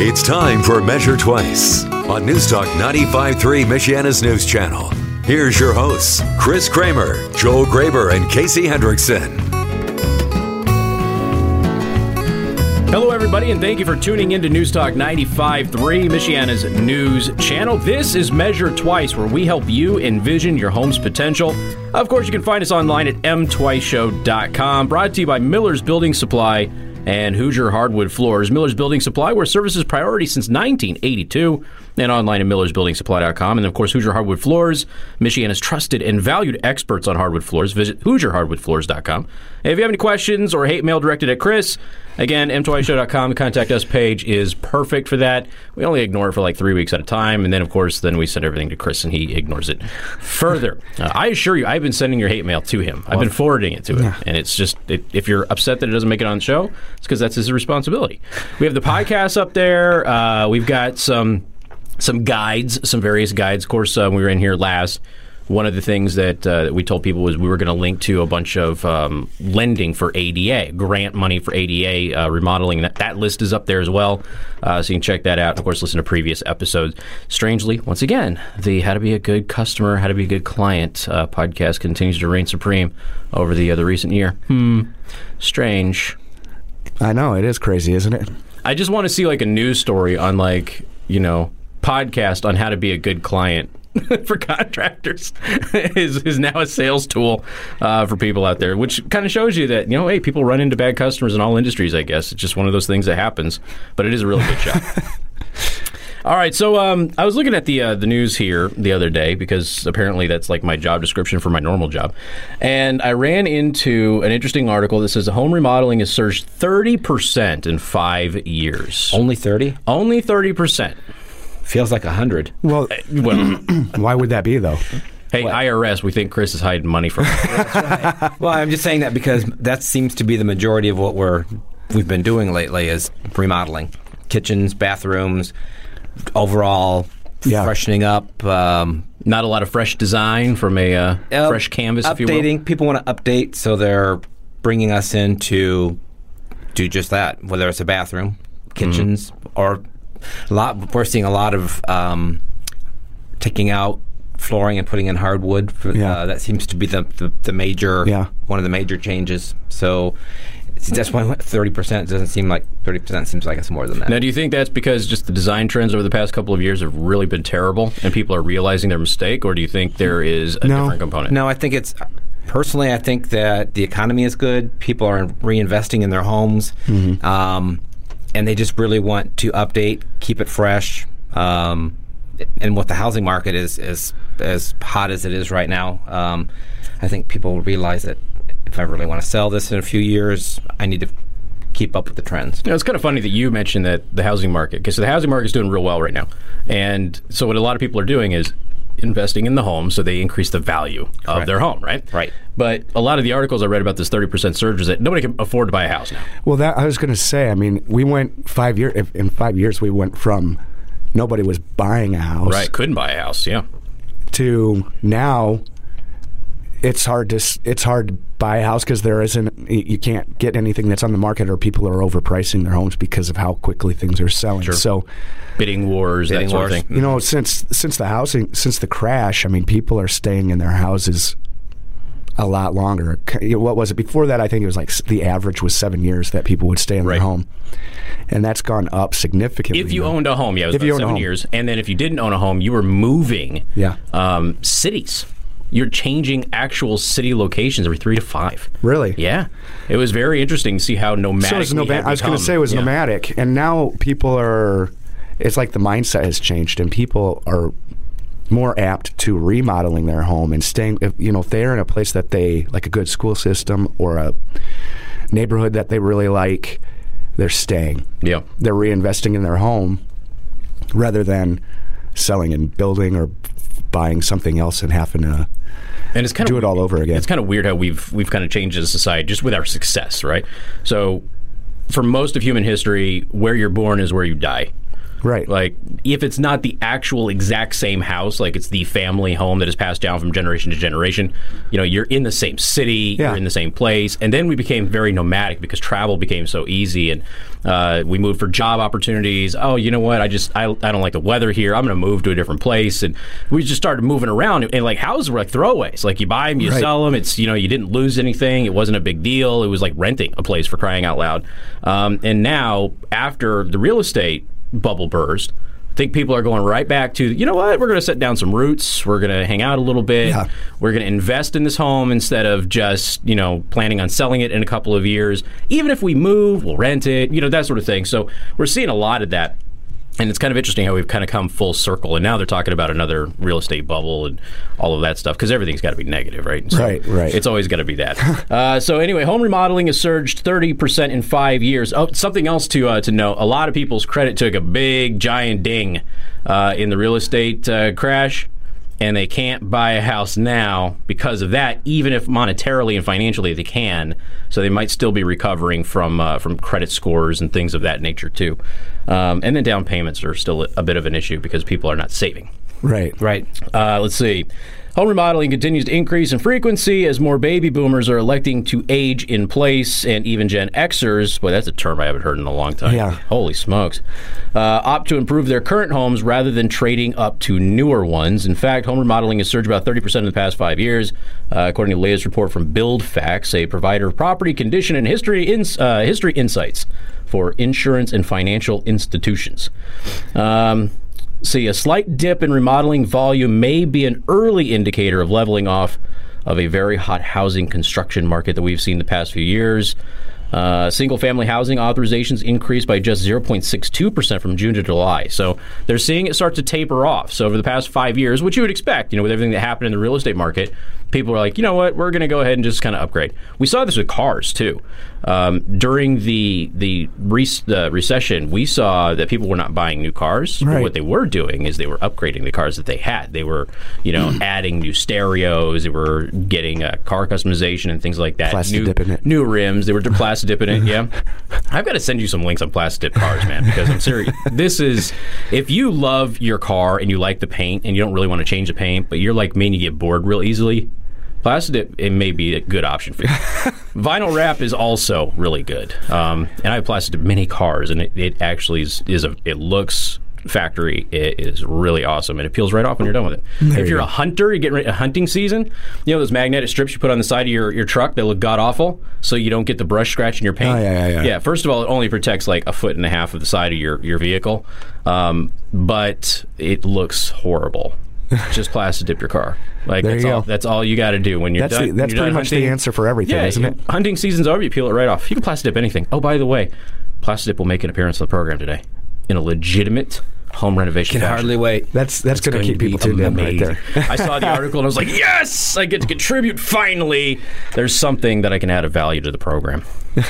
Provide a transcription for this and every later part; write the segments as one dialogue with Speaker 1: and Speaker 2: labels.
Speaker 1: It's time for Measure Twice on News Talk 95.3 Michiana's News Channel. Here's your hosts, Chris Kramer, Joel Graber, and Casey Hendrickson.
Speaker 2: Hello, everybody, and thank you for tuning in to News Talk 95.3, Michiana's news channel. This is Measure Twice, where we help you envision your home's potential. Of course, you can find us online at mtwiceshow.com. Brought to you by Miller's Building Supply and Hoosier Hardwood Floors. Miller's Building Supply, where service is priority since 1982 and online at millersbuildingsupply.com. And of course, Hoosier Hardwood Floors, Michiana's trusted and valued experts on hardwood floors. Visit HoosierHardwoodFloors.com. And if you have any questions or hate mail directed at Chris, again, mtwiceshow.com, contact us page is perfect for that. We only ignore it for like three weeks at a time. And then, of course, then we send everything to Chris and he ignores it further. Uh, I assure you, I've been sending your hate mail to him. I've been forwarding it to him. And it's just, it, if you're upset that it doesn't make it on the show, it's because that's his responsibility. We have the podcast up there. Uh, we've got some some guides, some various guides. Of course, uh, we were in here last, one of the things that, uh, that we told people was we were going to link to a bunch of um, lending for ADA, grant money for ADA uh, remodeling. That, that list is up there as well, uh, so you can check that out. Of course, listen to previous episodes. Strangely, once again, the How to Be a Good Customer, How to Be a Good Client uh, podcast continues to reign supreme over the, uh, the recent year. Hmm, strange.
Speaker 3: I know it is crazy, isn't it?
Speaker 2: I just want to see like a news story on like you know podcast on how to be a good client for contractors is, is now a sales tool uh, for people out there, which kind of shows you that you know, hey, people run into bad customers in all industries. I guess it's just one of those things that happens, but it is a really good job. All right, so um, I was looking at the uh, the news here the other day because apparently that's like my job description for my normal job, and I ran into an interesting article that says the home remodeling has surged thirty percent in five years.
Speaker 4: Only 30?
Speaker 2: Only thirty percent.
Speaker 4: Feels like a 100.
Speaker 3: Well,
Speaker 2: Well,
Speaker 3: why would that be though?
Speaker 2: hey, IRS, we think Chris is hiding money from.
Speaker 4: Well, I'm just saying that because that seems to be the majority of what we're we've been doing lately is remodeling kitchens, bathrooms, overall
Speaker 3: Yeah.
Speaker 4: freshening up, um,
Speaker 2: Not a lot of fresh design from a uh,
Speaker 4: uh,
Speaker 2: fresh canvas, if
Speaker 4: updating. People want to update, so they're bringing us in to do just that. Whether it's a bathroom, kitchens, or a lot. We're seeing a lot of um, taking out flooring and putting in hardwood. For,
Speaker 3: Yeah.
Speaker 4: uh, that seems to be the, the, the major
Speaker 3: Yeah.
Speaker 4: one of the major changes. So that's why thirty percent doesn't seem like thirty percent seems like it's more than that.
Speaker 2: Now, do you think that's because just the design trends over the past couple of years have really been terrible and people are realizing their mistake, or do you think there is a
Speaker 3: No.
Speaker 2: different component?
Speaker 4: No, I think it's personally. I think that the economy is good. People are reinvesting in their homes, um, and they just really want to update, keep it fresh. Um, and what the housing market is is as hot as it is right now, um, I think people realize that if I really want to sell this in a few years, I need to keep up with the trends.
Speaker 2: You know, it's kind of funny that you mentioned that the housing market, because the housing market is doing real well right now. And so, what a lot of people are doing is investing in the home so they increase the value of their home, right?
Speaker 4: Right.
Speaker 2: But a lot of the articles I read about this 30% surge is that nobody can afford to buy a house now.
Speaker 3: Well, that I was going to say. I mean, we went five years. In five years, we went from nobody was buying a house
Speaker 2: Right. Couldn't buy a house, yeah.
Speaker 3: to now. It's hard to it's hard to buy a house because there isn't you can't get anything that's on the market or people are overpricing their homes because of how quickly things are selling. So,
Speaker 2: Bidding wars,
Speaker 4: Bidding
Speaker 2: that sort
Speaker 4: wars.
Speaker 2: of thing.
Speaker 3: you know, since since the housing since the crash, I mean, people are staying in their houses a lot longer. What was it before that? I think it was like the average was seven years that people would stay in
Speaker 2: Right.
Speaker 3: their home, and that's gone up significantly.
Speaker 2: If you
Speaker 3: now.
Speaker 2: owned a home, yeah, it was
Speaker 3: If
Speaker 2: about
Speaker 3: you owned a
Speaker 2: seven
Speaker 3: home.
Speaker 2: years. And then if you didn't own a home, you were moving
Speaker 3: Yeah.
Speaker 2: um, cities. You're changing actual city locations every three to five.
Speaker 3: Really?
Speaker 2: Yeah. It was very interesting to see how nomadic.
Speaker 3: So it was
Speaker 2: we
Speaker 3: nomad-
Speaker 2: had
Speaker 3: I was going to say it was
Speaker 2: Yeah.
Speaker 3: nomadic, and now people are. It's like the mindset has changed, and people are more apt to remodeling their home and staying. If, you know, if they're in a place that they like a good school system or a neighborhood that they really like, they're staying.
Speaker 2: Yeah.
Speaker 3: They're reinvesting in their home rather than selling and building or buying something else and having to
Speaker 2: And it's kind
Speaker 3: do
Speaker 2: of
Speaker 3: it all over again.
Speaker 2: It's kind of weird how we've we've kind of changed as a society just with our success, right? So, for most of human history, where you're born is where you die.
Speaker 3: Right.
Speaker 2: Like if it's not the actual exact same house, like it's the family home that is passed down from generation to generation, you know, you're in the same city,
Speaker 3: Yeah.
Speaker 2: you're in the same place, and then we became very nomadic because travel became so easy, and uh, we moved for job opportunities. Oh, you know what? I just I, I don't like the weather here. I'm going to move to a different place, and we just started moving around. And, like houses were like throwaways. Like you buy them, you
Speaker 3: Right.
Speaker 2: sell them. It's you know you didn't lose anything. It wasn't a big deal. It was like renting a place for crying out loud. Um, and now after the real estate bubble burst. I think people are going right back to, you know what, we're going to set down some roots. We're going to hang out a little bit.
Speaker 3: Yeah.
Speaker 2: We're going to invest in this home instead of just, you know, planning on selling it in a couple of years. Even if we move, we'll rent it, you know, that sort of thing. So we're seeing a lot of that. And it's kind of interesting how we've kind of come full circle. And now they're talking about another real estate bubble and all of that stuff because everything's got to be negative, right? So
Speaker 3: Right, right.
Speaker 2: It's always got to be that. uh, so anyway, home remodeling has surged 30% in five years. Oh, something else to uh, to note: a lot of people's credit took a big giant ding uh, in the real estate uh, crash. And they can't buy a house now because of that, even if monetarily and financially they can. So they might still be recovering from uh, from credit scores and things of that nature too. Um, and then down payments are still a bit of an issue because people are not saving.
Speaker 3: Right.
Speaker 4: Right.
Speaker 2: Uh, let's see. Home remodeling continues to increase in frequency as more baby boomers are electing to age in place, and even Gen Xers, boy, that's a term I haven't heard in a long time.
Speaker 3: Yeah.
Speaker 2: Holy smokes. Uh, opt to improve their current homes rather than trading up to newer ones. In fact, home remodeling has surged about 30% in the past five years, uh, according to the latest report from BuildFax, a provider of property, condition, and history, ins- uh, history insights for insurance and financial institutions. Um, See, a slight dip in remodeling volume may be an early indicator of leveling off of a very hot housing construction market that we've seen the past few years. Uh, single family housing authorizations increased by just 0.62% from June to July. So they're seeing it start to taper off. So over the past five years, which you would expect, you know, with everything that happened in the real estate market, people are like, you know what, we're going to go ahead and just kind of upgrade. We saw this with cars too. Um, during the the re- recession, we saw that people were not buying new cars.
Speaker 3: Right.
Speaker 2: What they were doing is they were upgrading the cars that they had. They were, you know, adding new stereos. They were getting uh, car customization and things like that.
Speaker 3: Plastic
Speaker 2: new,
Speaker 3: dipping it.
Speaker 2: New rims. They were plastic dipping it. Yeah, I've got to send you some links on plastic dip cars, man, because I'm serious. this is if you love your car and you like the paint and you don't really want to change the paint, but you're like me and you get bored real easily. Plastic dip, it may be a good option for you. Vinyl wrap is also really good, um, and I have plastic to many cars, and it, it actually is, is a it looks factory. It is really awesome, and it peels right off when you're done with it. if
Speaker 3: you
Speaker 2: you're
Speaker 3: go.
Speaker 2: a hunter, you get ready a hunting season. You know those magnetic strips you put on the side of your, your truck that look god awful, so you don't get the brush scratch in your paint.
Speaker 3: Oh, yeah, yeah, yeah.
Speaker 2: Yeah, first of all, it only protects like a foot and a half of the side of your your vehicle, um, but it looks horrible. Just plastic dip your car. Like
Speaker 3: There
Speaker 2: that's
Speaker 3: you
Speaker 2: all.
Speaker 3: go.
Speaker 2: That's all you got to do when you're
Speaker 3: That's
Speaker 2: done.
Speaker 3: the- that's
Speaker 2: you're
Speaker 3: pretty
Speaker 2: done
Speaker 3: much the answer for everything,
Speaker 2: yeah,
Speaker 3: isn't it?
Speaker 2: Hunting season's over. You peel it right off. You can plastic dip anything. Oh, by the way, plastic dip will make an appearance on the program today in a legitimate home renovation.
Speaker 4: Can
Speaker 2: fashion.
Speaker 4: hardly wait.
Speaker 3: That's that's, going to keep people tuned in right there.
Speaker 2: amazing. I saw the article and I was like, yes, I get to contribute finally. There's something that I can add of value to the program.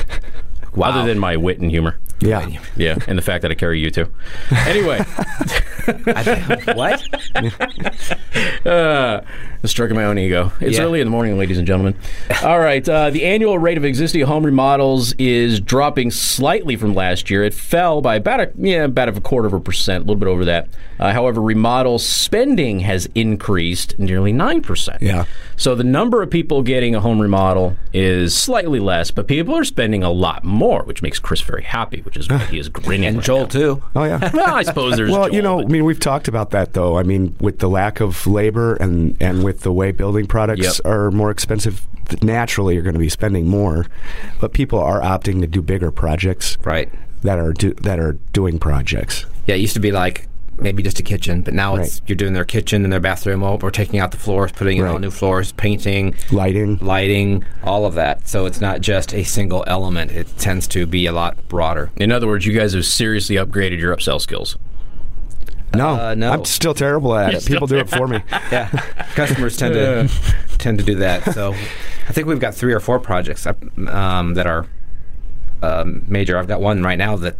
Speaker 2: Other than my wit and humor.
Speaker 3: Yeah.
Speaker 2: Yeah, and the fact that I carry you too. Anyway,
Speaker 4: what?
Speaker 2: uh, stroking my own ego. It's
Speaker 4: Yeah.
Speaker 2: early in the morning, ladies and gentlemen. All right, uh, the annual rate of existing home remodels is dropping slightly from last year. It fell by about a yeah about a quarter of a percent, a little bit over that. Uh, however, remodel spending has increased nearly nine percent.
Speaker 3: Yeah.
Speaker 2: So the number of people getting a home remodel is slightly less, but people are spending a lot more, which makes Chris very happy, which is why he is grinning.
Speaker 4: And
Speaker 2: right
Speaker 4: Joel
Speaker 2: now.
Speaker 4: too.
Speaker 3: Oh yeah.
Speaker 2: Well, I suppose there's.
Speaker 3: Well, you
Speaker 2: Joel,
Speaker 3: know, I mean, we've talked about that though. I mean, with the lack of labor and and with the way building products
Speaker 2: Yep.
Speaker 3: are more expensive, naturally you're going to be spending more. But people are opting to do bigger projects
Speaker 4: Right.
Speaker 3: that are do, that are doing projects.
Speaker 4: Yeah, it used to be like maybe just a kitchen, but now it's you're doing their kitchen and their bathroom. Oh, we're taking out the floors, putting in all
Speaker 3: Right.
Speaker 4: new floors, painting,
Speaker 3: Lighting.
Speaker 4: lighting, all of that. So it's not just a single element. It tends to be a lot broader.
Speaker 2: In other words, you guys have seriously upgraded your upsell skills.
Speaker 3: No,
Speaker 4: Uh, no.
Speaker 3: I'm still terrible at it. People do it for me.
Speaker 4: Yeah, customers tend to tend to do that. So I think we've got three or four projects um, that are um, major. I've got one right now that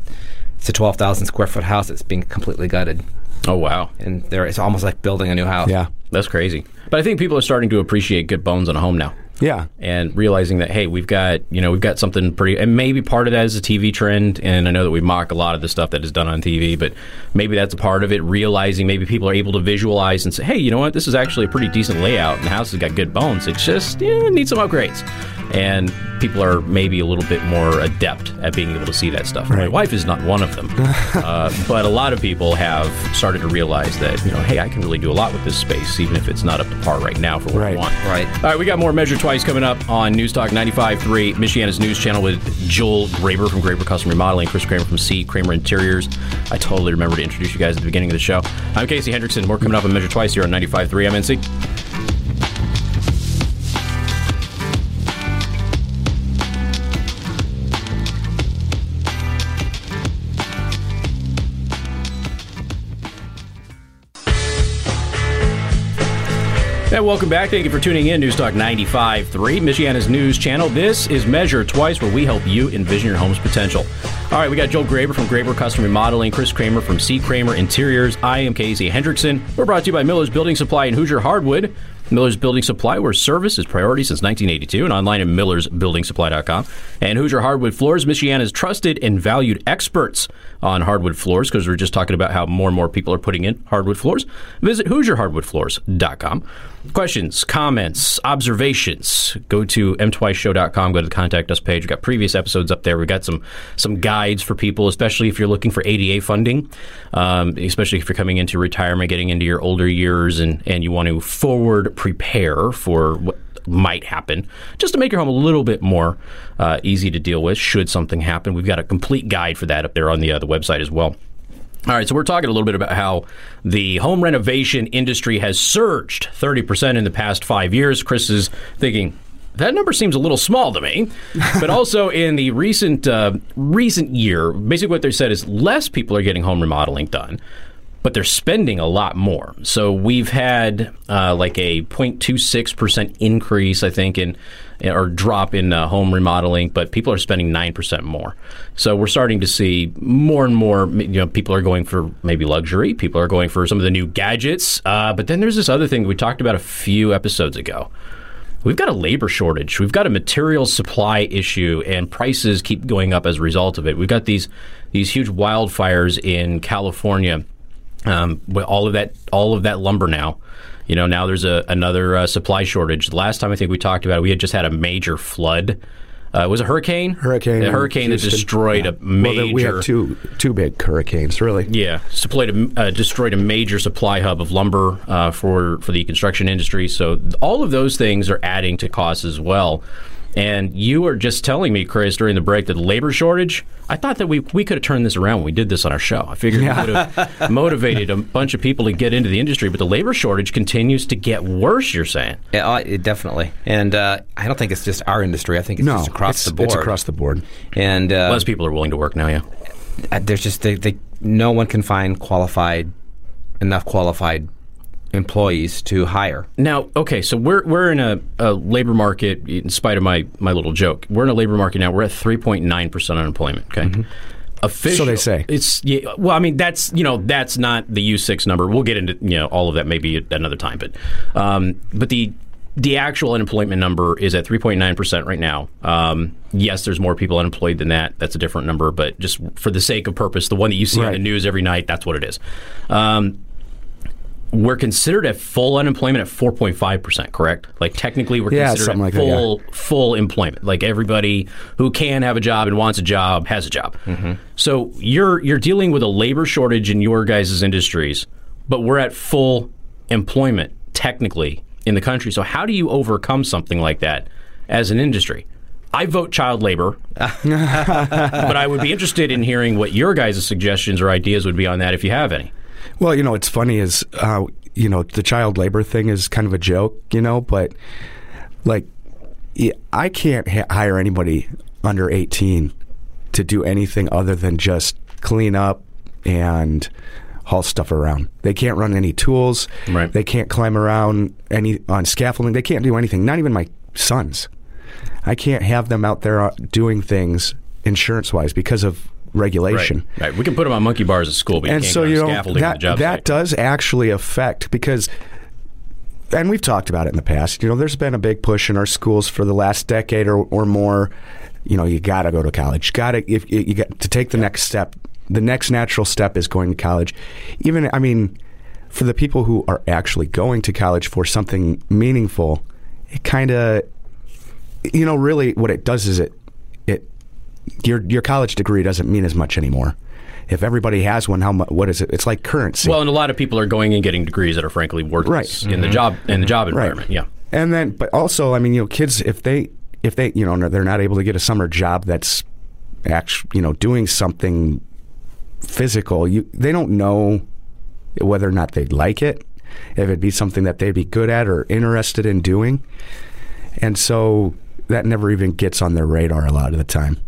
Speaker 4: it's a twelve thousand square foot house that's being completely gutted,
Speaker 2: Oh wow,
Speaker 4: and there it's almost like building a new house.
Speaker 3: Yeah.
Speaker 2: that's crazy. But I think people are starting to appreciate good bones in a home now.
Speaker 3: Yeah.
Speaker 2: and realizing that hey, we've got you know we've got something pretty, and maybe part of that is a TV trend. And I know that we mock a lot of the stuff that is done on TV, but maybe that's a part of it. Realizing maybe people are able to visualize and say, hey, you know what, this is actually a pretty decent layout, and the house has got good bones. It's just yeah, it needs some upgrades, and people are maybe a little bit more adept at being able to see that stuff. My wife is not one of them, uh, but a lot of people have started to realize that you know, hey, I can really do a lot with this space, even if it's not up to par right now for what I
Speaker 3: Right.
Speaker 2: want.
Speaker 4: Right.
Speaker 2: All right, we got more Measure Twice coming up on News Talk 95.3, Michiana's news channel with Joel Graber from Graber Custom Remodeling, Chris Kramer from C. Kramer Interiors. I totally remember to introduce you guys at the beginning of the show. I'm Casey Hendrickson. More coming up on Measure Twice here on 95.3 MNC. Welcome back. Thank you for tuning in. News Talk 95.3, Michiana's news channel. This is Measure Twice, where we help you envision your home's potential. All right, we got Joel Graber from Graber Custom Remodeling, Chris Kramer from C. Kramer Interiors. I am Casey Hendrickson. We're brought to you by Miller's Building Supply and Hoosier Hardwood. Miller's Building Supply, where service is priority since 1982, and online at millersbuildingsupply.com. And Hoosier Hardwood Floors, Michiana's trusted and valued experts on hardwood floors, because we are just talking about how more and more people are putting in hardwood floors. Visit HoosierHardwoodFloors.com. Questions, comments, observations, go to m2show.com, go to the contact us page. We've got previous episodes up there. We've got some some guides for people, especially if you're looking for ADA funding, um, especially if you're coming into retirement, getting into your older years, and, and you want to forward prepare for what might happen, just to make your home a little bit more uh, easy to deal with should something happen. We've got a complete guide for that up there on the, uh, the website as well. All right, so we're talking a little bit about how the home renovation industry has surged 30% in the past five years. Chris is thinking, that number seems a little small to me. But also in the recent uh, recent year, basically what they said is less people are getting home remodeling done, but they're spending a lot more. So we've had uh, like a 0.26 percent increase, I think, in or drop in uh, home remodeling, but people are spending nine percent more. So we're starting to see more and more. You know, people are going for maybe luxury. People are going for some of the new gadgets. Uh, but then there's this other thing we talked about a few episodes ago. We've got a labor shortage. We've got a material supply issue, and prices keep going up as a result of it. We've got these these huge wildfires in California. Um, with all of that, all of that lumber now. You know, now there's a, another uh, supply shortage. The last time I think we talked about it, we had just had a major flood. Uh, it was a hurricane.
Speaker 3: Hurricane.
Speaker 2: A hurricane that destroyed
Speaker 3: Yeah.
Speaker 2: a major.
Speaker 3: Well, we had two two big hurricanes, really.
Speaker 2: Yeah, supplied a, uh, destroyed a major supply hub of lumber uh, for for the construction industry. So all of those things are adding to costs as well. And you were just telling me, Chris, during the break, that the labor shortage. I thought that we we could have turned this around when we did this on our show. I figured we would have motivated a bunch of people to get into the industry, but the labor shortage continues to get worse. You're saying?
Speaker 4: Yeah, uh, it definitely. And uh, I don't think it's just our industry. I think it's
Speaker 3: No,
Speaker 4: just across
Speaker 3: it's,
Speaker 4: the board.
Speaker 3: It's across the board.
Speaker 4: And uh,
Speaker 2: Less people are willing to work now. Yeah.
Speaker 4: uh, there's just they, they, no one can find qualified enough qualified employees to hire.
Speaker 2: Now, okay, so we're we're in a, a labor market. In spite of my my little joke, we're in a labor market now. We're at three point nine percent unemployment. Okay. Official,
Speaker 3: So they say.
Speaker 2: It's yeah, well, I mean that's you know that's not the U six number. We'll get into you know all of that maybe at another time, but um, but the the actual unemployment number is at 3.9 percent right now. Um, yes, there's more people unemployed than that. That's a different number, but just for the sake of purpose, the one that you see on the news every night, that's what it is. Um, we're considered at full unemployment at 4.5%, correct? Like technically we're
Speaker 3: Yeah,
Speaker 2: considered at
Speaker 3: like that, yeah.
Speaker 2: full full employment. Like everybody who can have a job and wants a job has a job.
Speaker 3: Mm-hmm.
Speaker 2: So you're you're dealing with a labor shortage in your guys' industries, but we're at full employment technically in the country. So how do you overcome something like that as an industry? I vote child labor, but I would be interested in hearing what your guys' suggestions or ideas would be on that if you have any.
Speaker 3: Well, you know, it's funny is, uh, you know, the child labor thing is kind of a joke, you know, but like, I can't ha- hire anybody under 18 to do anything other than just clean up and haul stuff around. They can't run any tools.
Speaker 2: Right.
Speaker 3: They can't climb around any on scaffolding. They can't do anything. Not even my sons. I can't have them out there uh, doing things insurance wise because of regulation.
Speaker 2: Right. We can put them on monkey bars at school, but
Speaker 3: and
Speaker 2: you
Speaker 3: so you
Speaker 2: scaffolding
Speaker 3: that
Speaker 2: the job
Speaker 3: that
Speaker 2: site.
Speaker 3: does actually affect because and we've talked about it in the past. You know, there's been a big push in our schools for the last decade or, or more. You know, you got to go to college. Got to if you got to take the next step. The next natural step is going to college. Even I mean, for the people who are actually going to college for something meaningful, it kind of, you know, really what it does is it your your college degree doesn't mean as much anymore. If everybody has one, how much? What is it? It's like currency.
Speaker 2: Well, and a lot of people are going and getting degrees that are frankly worthless in the mm-hmm. job in the job environment. Yeah.
Speaker 3: And then, but also, I mean, you know, kids if they if they you know they're not able to get a summer job that's actually you know doing something physical, you they don't know whether or not they'd like it, if it'd be something that they'd be good at or interested in doing, and so that never even gets on their radar a lot of the time.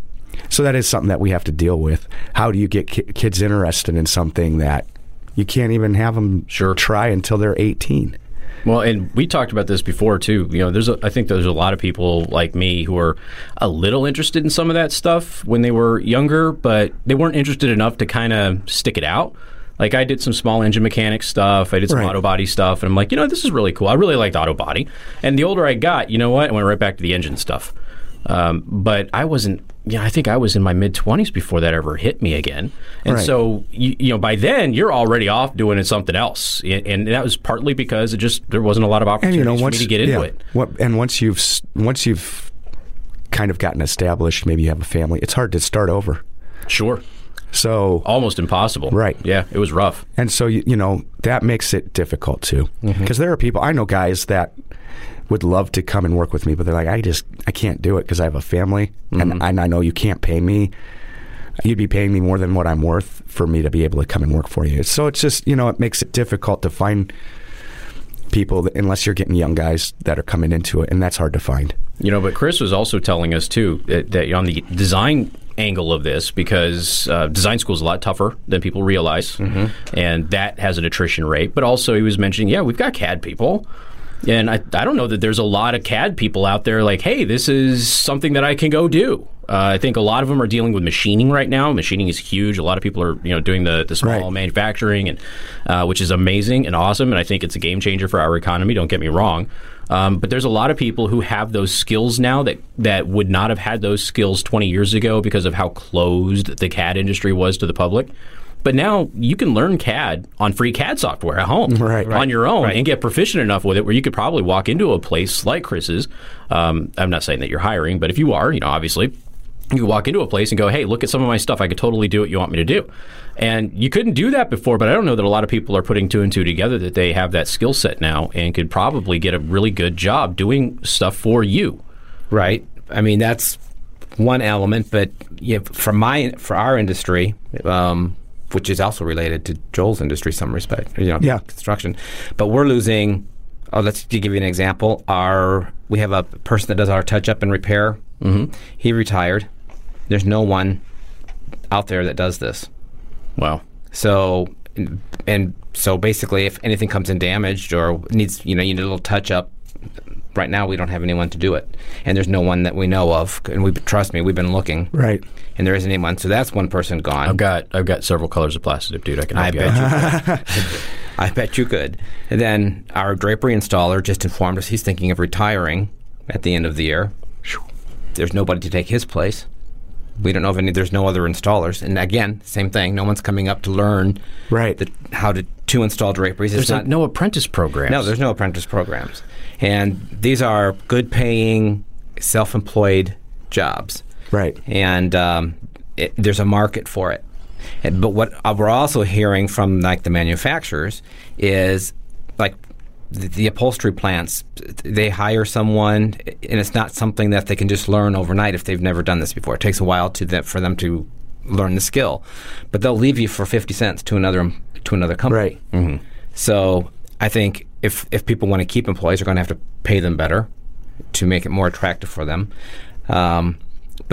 Speaker 3: So that is something that we have to deal with. How do you get ki- kids interested in something that you can't even have them
Speaker 2: Sure.
Speaker 3: try until they're 18?
Speaker 2: Well, and we talked about this before too. You know, there's a, I think there's a lot of people like me who are a little interested in some of that stuff when they were younger, but they weren't interested enough to kind of stick it out. Like I did some small engine mechanic stuff, I did some
Speaker 3: Right.
Speaker 2: auto body stuff, and I'm like, you know, this is really cool. I really liked auto body. And the older I got, you know what? I went right back to the engine stuff. Um, but I wasn't. Yeah, I think I was in my mid twenties before that ever hit me again. And
Speaker 3: Right.
Speaker 2: so, you, you know, by then you're already off doing something else, and, and that was partly because it just there wasn't a lot of
Speaker 3: and
Speaker 2: opportunities
Speaker 3: you know
Speaker 2: for
Speaker 3: once
Speaker 2: me to get into
Speaker 3: yeah,
Speaker 2: it.
Speaker 3: What, and once you've once you've kind of gotten established, maybe you have a family. It's hard to start over.
Speaker 2: Sure,
Speaker 3: So
Speaker 2: almost impossible.
Speaker 3: Right.
Speaker 2: Yeah, it was rough.
Speaker 3: and so you, you know that makes it difficult too,
Speaker 2: Mm-hmm.
Speaker 3: because there are people I know guys that would love to come and work with me, but they're like, I just I can't do it because I have a family,
Speaker 2: Mm-hmm.
Speaker 3: and, and I know you can't pay me. You'd be paying me more than what I'm worth for me to be able to come and work for you. So it's just you know it makes it difficult to find people that, unless you're getting young guys that are coming into it, and that's hard to find.
Speaker 2: You know, but Chris was also telling us too that, that on the design angle of this, because uh, design school is a lot tougher than people realize, and that has an attrition rate. But also, he was mentioning, yeah, we've got CAD people. And I, I don't know that there's a lot of CAD people out there like, hey, this is something that I can go do. Uh, I think a lot of them are dealing with machining right now. Machining is huge. A lot of people are you know doing the, the small
Speaker 3: Right.
Speaker 2: manufacturing, and uh, which is amazing and awesome. And I think it's a game changer for our economy. Don't get me wrong. Um, but there's a lot of people who have those skills now that, that would not have had those skills 20 years ago because of how closed the CAD industry was to the public. But now you can learn CAD on free CAD software at home
Speaker 3: Right.
Speaker 2: on your own
Speaker 4: Right.
Speaker 2: and get proficient enough with it where you could probably walk into a place like Chris's. Um, I'm not saying that you're hiring, but if you are, you know, obviously, you walk into a place and go, hey, look at some of my stuff. I could totally do what you want me to do. And you couldn't do that before, but I don't know that a lot of people are putting two and two together that they have that skill set now and could probably get a really good job doing stuff for you.
Speaker 4: Right. I mean, that's one element, but yeah, for my for our industry, um, which is also related to Joel's industry, in some respect, you know,
Speaker 3: Yeah.
Speaker 4: construction. But we're losing. Oh, let's give you an example. Our we have a person that does our touch up and repair. Mm-hmm. He retired. There's no one out there that does this.
Speaker 2: Wow.
Speaker 4: So, and so basically, if anything comes in damaged or needs, you know, you need a little touch up. Right now, we don't have anyone to do it, and there's no one that we know of. And we trust me, we've been looking,
Speaker 3: Right.
Speaker 4: and there isn't anyone. So that's one person gone.
Speaker 2: I've got I've got several colors of plastic, dude. I can help
Speaker 4: I
Speaker 2: you
Speaker 4: bet
Speaker 2: out.
Speaker 4: you could. I bet you could. And then our drapery installer just informed us he's thinking of retiring at the end of the year. There's nobody to take his place. We don't know of any. There's no other installers. And again, same thing. No one's coming up to learn
Speaker 3: Right.
Speaker 4: the, how to to install draperies.
Speaker 2: There's
Speaker 4: not
Speaker 2: no apprentice programs.
Speaker 4: no. There's no apprentice programs, and these are good paying, self employed jobs
Speaker 3: Right.
Speaker 4: and um, it, there's a market for it. But what uh, we're also hearing from like the manufacturers is like the, upholstery plants. They hire someone, and it's not something that they can just learn overnight if they've never done this before. It takes a while to for them to learn the skill, but they'll leave you for fifty cents to another to another company.
Speaker 3: Right.
Speaker 4: So I think if if people want to keep employees, they're going to have to pay them better to make it more attractive for them. Um,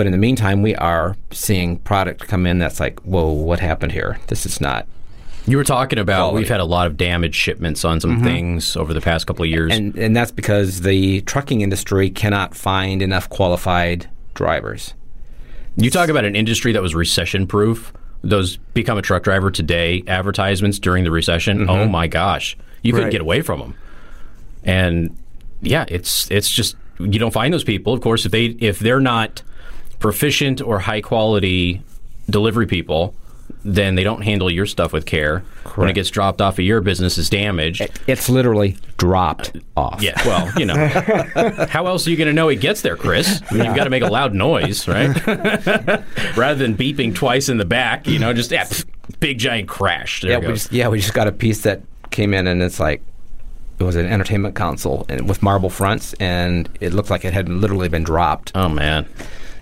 Speaker 4: but in the meantime, we are seeing product come in that's like, whoa, what happened here? This is not.
Speaker 2: You were talking about
Speaker 4: Quality.
Speaker 2: we've had a lot of damage shipments on some mm-hmm. things over the past couple of years.
Speaker 4: And and that's because the trucking industry cannot find enough qualified drivers.
Speaker 2: You talk about an industry that was recession proof. Those become a truck driver today advertisements during the recession. Mm-hmm. Oh my gosh, you couldn't
Speaker 3: Right.
Speaker 2: get away from them. and yeah, it's it's just you don't find those people. Of course, if they if they're not proficient or high quality delivery people, then they don't handle your stuff with care. When it gets dropped off of your business is damaged.
Speaker 4: It's literally dropped off.
Speaker 2: Yeah, well, you know, how else are you going to know it gets there, Chris? I mean, You've got to make a loud noise, right? Rather than beeping twice in the back, you know, just yeah, pff, big giant crash. There
Speaker 4: Yeah, we just, yeah, we just got a piece that came in, and it's like it was an entertainment console and with marble fronts, and it looked like it had literally been dropped.
Speaker 2: oh man,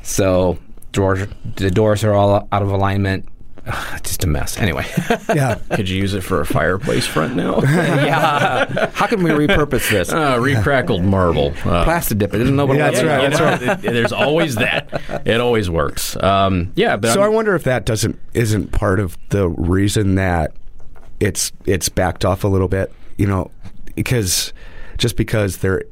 Speaker 4: So doors, the doors are all out of alignment. Ugh, just a mess. Anyway,
Speaker 3: Yeah.
Speaker 2: could you use it for a fireplace front now?
Speaker 4: yeah. How can we repurpose this?
Speaker 2: uh, recrackled marble. Uh,
Speaker 4: Plastic dip. I didn't know
Speaker 3: Yeah, that's right, that's right.
Speaker 2: it- There's always that. It always works. Um, yeah, but
Speaker 3: So I
Speaker 2: I'm-
Speaker 3: wonder if that doesn't isn't part of the reason that it's it's backed off a little bit, you know, because just because there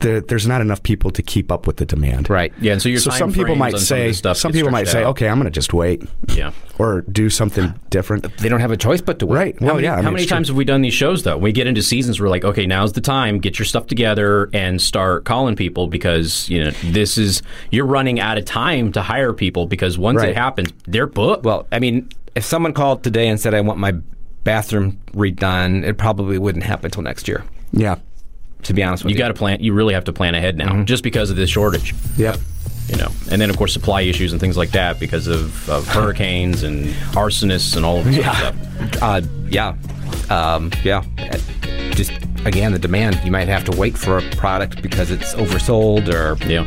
Speaker 3: there there's not enough people to keep up with the demand.
Speaker 4: Right.
Speaker 2: yeah, and so your
Speaker 3: So some people might
Speaker 2: on some
Speaker 3: say
Speaker 2: stuff
Speaker 3: some people might
Speaker 2: stretched
Speaker 3: say,
Speaker 2: out.
Speaker 3: okay, I'm going to just wait
Speaker 2: yeah.
Speaker 3: or do something different.
Speaker 4: They don't have a choice but to wait.
Speaker 3: Right.
Speaker 2: How
Speaker 3: Well,
Speaker 2: many,
Speaker 3: yeah. I
Speaker 2: how
Speaker 3: mean,
Speaker 2: many
Speaker 3: it's true.
Speaker 2: times have we done these shows though? We get into seasons where like, okay, now's the time. Get your stuff together and start calling people because you know this is you're running out of time to hire people because once
Speaker 3: Right.
Speaker 2: it happens, they're booked.
Speaker 4: Well, I mean, if someone called today and said I want my bathroom redone, it probably wouldn't happen until next year.
Speaker 3: Yeah.
Speaker 4: To be honest with
Speaker 2: you
Speaker 4: you,
Speaker 2: got to plan. You really have to plan ahead now,
Speaker 3: Mm-hmm.
Speaker 2: just because of this shortage.
Speaker 3: Yep.
Speaker 2: You know, and then of course supply issues and things like that because of, of hurricanes and arsonists and all of this stuff.
Speaker 4: Uh, yeah, um, yeah. Just again, the demand. You might have to wait for a product because it's oversold, or
Speaker 2: Yeah.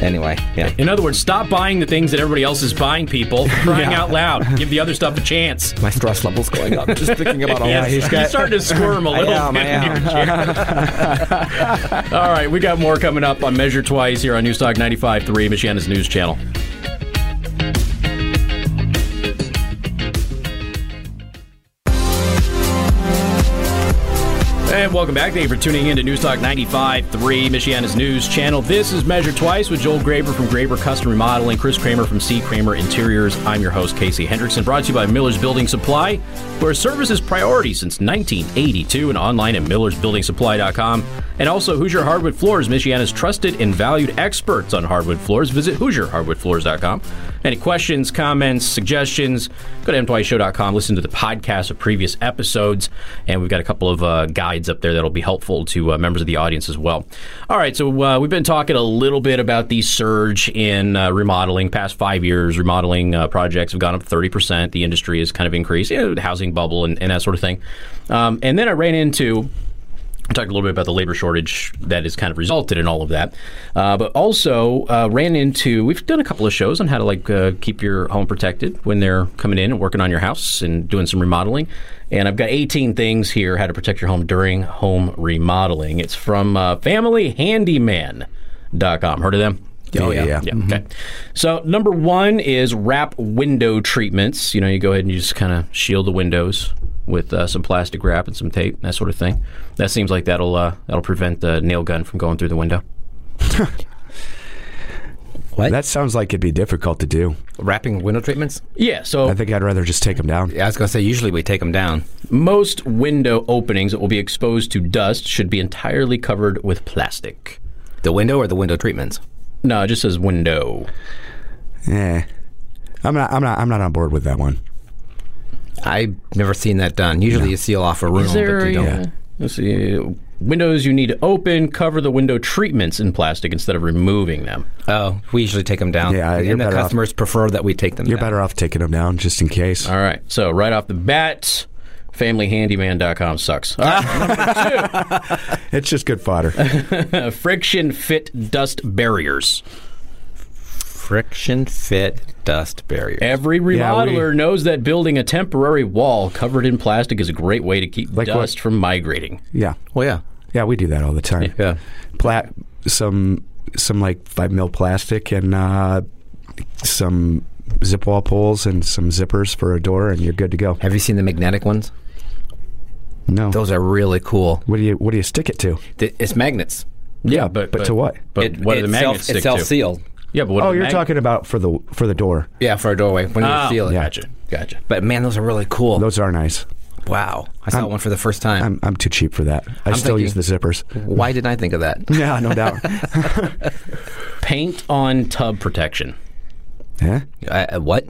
Speaker 4: Anyway. Yeah.
Speaker 2: In other words, stop buying the things that everybody else is buying. People For crying out loud. Give the other stuff a chance.
Speaker 4: My stress level's going up just thinking about all
Speaker 2: Yes,
Speaker 4: that.
Speaker 2: you're starting to squirm a little
Speaker 4: am,
Speaker 2: bit.
Speaker 4: I
Speaker 2: in your chair. All right, we got more coming up on Measure Twice here on Newstalk 95.3, Michiana's news channel. And welcome back. Thank you for tuning in to News Newstalk 95.3, Michiana's news channel. This is Measure Twice with Joel Graber from Graber Custom Remodeling, Chris Kramer from C. Kramer Interiors. I'm your host, Casey Hendrickson, brought to you by Miller's Building Supply, where service is priority since 1982 and online at millersbuildingsupply.com. And also Hoosier Hardwood Floors, Michiana's trusted and valued experts on hardwood floors. Visit HoosierHardwoodFloors.com. Any questions, comments, suggestions, go to mtwiceshow.com, listen to the podcast of previous episodes, and we've got a couple of uh, guides up there that'll be helpful to uh, members of the audience as well. All right, so uh, we've been talking a little bit about the surge in uh, remodeling. Past five years, remodeling uh, projects have gone up 30%. The industry has kind of increased, you know, the housing bubble and, and that sort of thing. Um, and then I ran into I talked a little bit about the labor shortage that has kind of resulted in all of that, uh, but also uh, ran into. We've done a couple of shows on how to like uh, keep your home protected when they're coming in and working on your house and doing some remodeling. And I've got 18 things here how to protect your home during home remodeling. It's from uh, FamilyHandyman.com. Heard of them?
Speaker 3: Oh, yeah. yeah.
Speaker 2: Yeah. Okay. So number one is wrap window treatments. You know, you go ahead and you just kind of shield the windows with uh, some plastic wrap and some tape, and that sort of thing. That seems like that'll uh, that'll prevent the nail gun from going through the window.
Speaker 4: What?
Speaker 3: That sounds like it'd be difficult to do.
Speaker 4: Wrapping window treatments?
Speaker 2: Yeah. So
Speaker 3: I think I'd rather just take them down.
Speaker 4: Yeah, I was going to say, usually we take them down.
Speaker 2: most window openings that will be exposed to dust should be entirely covered with plastic.
Speaker 4: The window or the window treatments?
Speaker 2: No, it just says window.
Speaker 3: Eh. I'm not I'm not I'm not on board with that one.
Speaker 4: I've never seen that done. Usually you seal off a room,
Speaker 2: Is there
Speaker 4: but you
Speaker 2: a-
Speaker 4: don't.
Speaker 2: Let's see. Windows you need to open, cover the window treatments in plastic instead of removing them.
Speaker 4: Oh, we usually take them down.
Speaker 3: Yeah, you're
Speaker 4: and the
Speaker 3: better off-
Speaker 4: customers prefer that we take them down.
Speaker 3: You're
Speaker 4: down.
Speaker 3: better off taking them down just in case.
Speaker 2: All right. So right off the bat, familyhandyman.com sucks. All right,
Speaker 3: It's just good fodder.
Speaker 2: friction fit dust barriers.
Speaker 4: Friction fit dust barrier.
Speaker 2: Every
Speaker 3: Yeah, we-
Speaker 2: remodeler knows that building a temporary wall covered in plastic is a great way to keep
Speaker 3: Like what?
Speaker 2: dust from migrating.
Speaker 3: yeah.
Speaker 4: well, yeah.
Speaker 3: Yeah, we do that all the time.
Speaker 4: Yeah.
Speaker 3: Pla- some some like five mil plastic and uh, some zip wall pulls and some zippers for a door, and you're good to go.
Speaker 4: Have you seen the magnetic ones?
Speaker 3: No,
Speaker 4: Those are really cool.
Speaker 3: what do you what do you stick it to?
Speaker 4: Th- It's magnets.
Speaker 2: Yeah, but
Speaker 3: but to what?
Speaker 2: But
Speaker 4: It-
Speaker 2: what do the
Speaker 4: it's
Speaker 2: magnets
Speaker 4: self,
Speaker 2: stick
Speaker 4: It's
Speaker 2: to?
Speaker 4: self-sealed.
Speaker 2: Yeah, but what do
Speaker 3: Oh, you're
Speaker 2: mag-
Speaker 3: talking about for the for the door.
Speaker 4: Yeah, for a doorway when you
Speaker 2: Oh,
Speaker 4: seal it.
Speaker 2: Gotcha, gotcha.
Speaker 4: But man, those are really cool.
Speaker 3: Those are nice.
Speaker 4: Wow, I saw one for the first time.
Speaker 3: I'm I'm too cheap for that. I
Speaker 4: I'm
Speaker 3: still use the zippers.
Speaker 4: Why didn't I think of that?
Speaker 3: Yeah, no doubt.
Speaker 2: Paint on tub protection.
Speaker 3: yeah.
Speaker 4: Uh, what?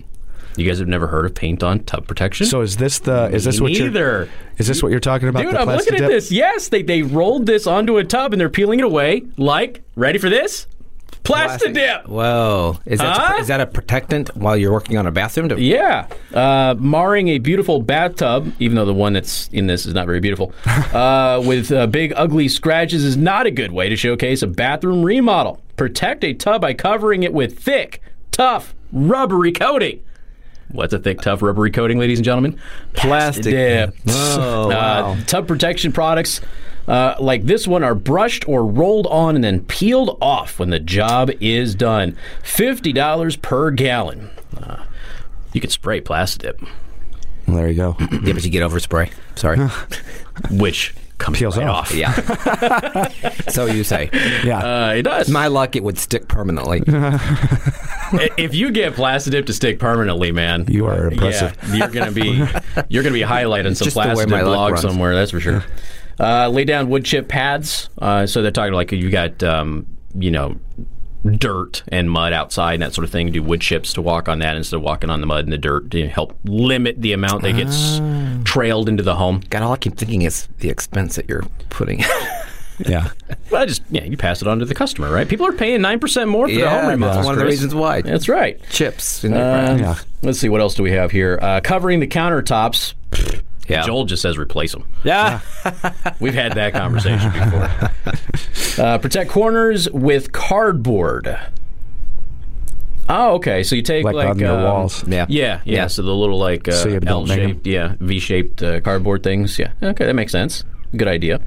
Speaker 2: You guys have never heard of paint on tub protection?
Speaker 3: So is this the is this what you're
Speaker 2: Neither.
Speaker 3: is this what you're talking about?
Speaker 2: Dude,
Speaker 3: the
Speaker 2: I'm
Speaker 3: plastic
Speaker 2: looking at
Speaker 3: dip?
Speaker 2: this. Yes, they, they rolled this onto a tub and they're peeling it away like, ready for this? Plastic dip.
Speaker 4: Whoa, is that
Speaker 2: Huh?
Speaker 4: is that a protectant while you're working on a bathroom? To,
Speaker 2: Yeah, uh, marring a beautiful bathtub, even though the one that's in this is not very beautiful, uh, with uh, big ugly scratches is not a good way to showcase a bathroom remodel. Protect a tub by covering it with thick, tough, rubbery coating. What's a thick, tough, rubbery coating, ladies and gentlemen?
Speaker 4: Plastic.
Speaker 2: dip.
Speaker 4: Oh, wow.
Speaker 2: Uh, tub protection products uh, like this one are brushed or rolled on and then peeled off when the job is done. Fifty dollars per gallon. Uh, you can spray plastic dip,
Speaker 3: Well, there you go.
Speaker 4: Yeah, but you get overspray. Sorry.
Speaker 2: which comes
Speaker 3: Peels
Speaker 2: right
Speaker 3: off.
Speaker 2: off.
Speaker 4: yeah. so you say.
Speaker 3: Yeah.
Speaker 2: Uh, it does.
Speaker 4: My luck, it would stick permanently.
Speaker 2: If you get plastic dip to stick permanently, man,
Speaker 3: You are impressive.
Speaker 2: Yeah, you're gonna be you're gonna be highlighting some
Speaker 4: Just the my
Speaker 2: blog
Speaker 4: runs.
Speaker 2: somewhere. That's for sure. Uh, lay down wood chip pads. Uh, so they're talking like you got um, you know dirt and mud outside and that sort of thing. Do wood chips to walk on that instead of walking on the mud and the dirt to help limit the amount that gets
Speaker 4: Ah.
Speaker 2: trailed into the home.
Speaker 4: God, all I keep thinking is the expense that you're putting.
Speaker 3: yeah.
Speaker 2: Well, I just yeah, you pass it on to the customer, right? People are paying nine percent more for the home
Speaker 4: yeah,
Speaker 2: remodels.
Speaker 4: that's one of the reasons why.
Speaker 2: That's right.
Speaker 4: Chips. In
Speaker 2: Uh,
Speaker 3: Yeah.
Speaker 2: Let's see what else do we have here. Uh, covering the countertops.
Speaker 4: Yeah.
Speaker 2: Joel just says replace them.
Speaker 4: yeah.
Speaker 2: We've had that conversation before. Uh, protect corners with cardboard. Oh, okay. So you take
Speaker 3: Like
Speaker 2: like,
Speaker 3: on your
Speaker 2: um,
Speaker 3: walls.
Speaker 4: Yeah.
Speaker 2: Yeah, yeah.
Speaker 4: Yeah.
Speaker 2: So the little like uh,
Speaker 3: So you don't make 'em.
Speaker 2: L-shaped, yeah, V-shaped uh, cardboard things. Yeah. Okay, that makes sense. Good idea.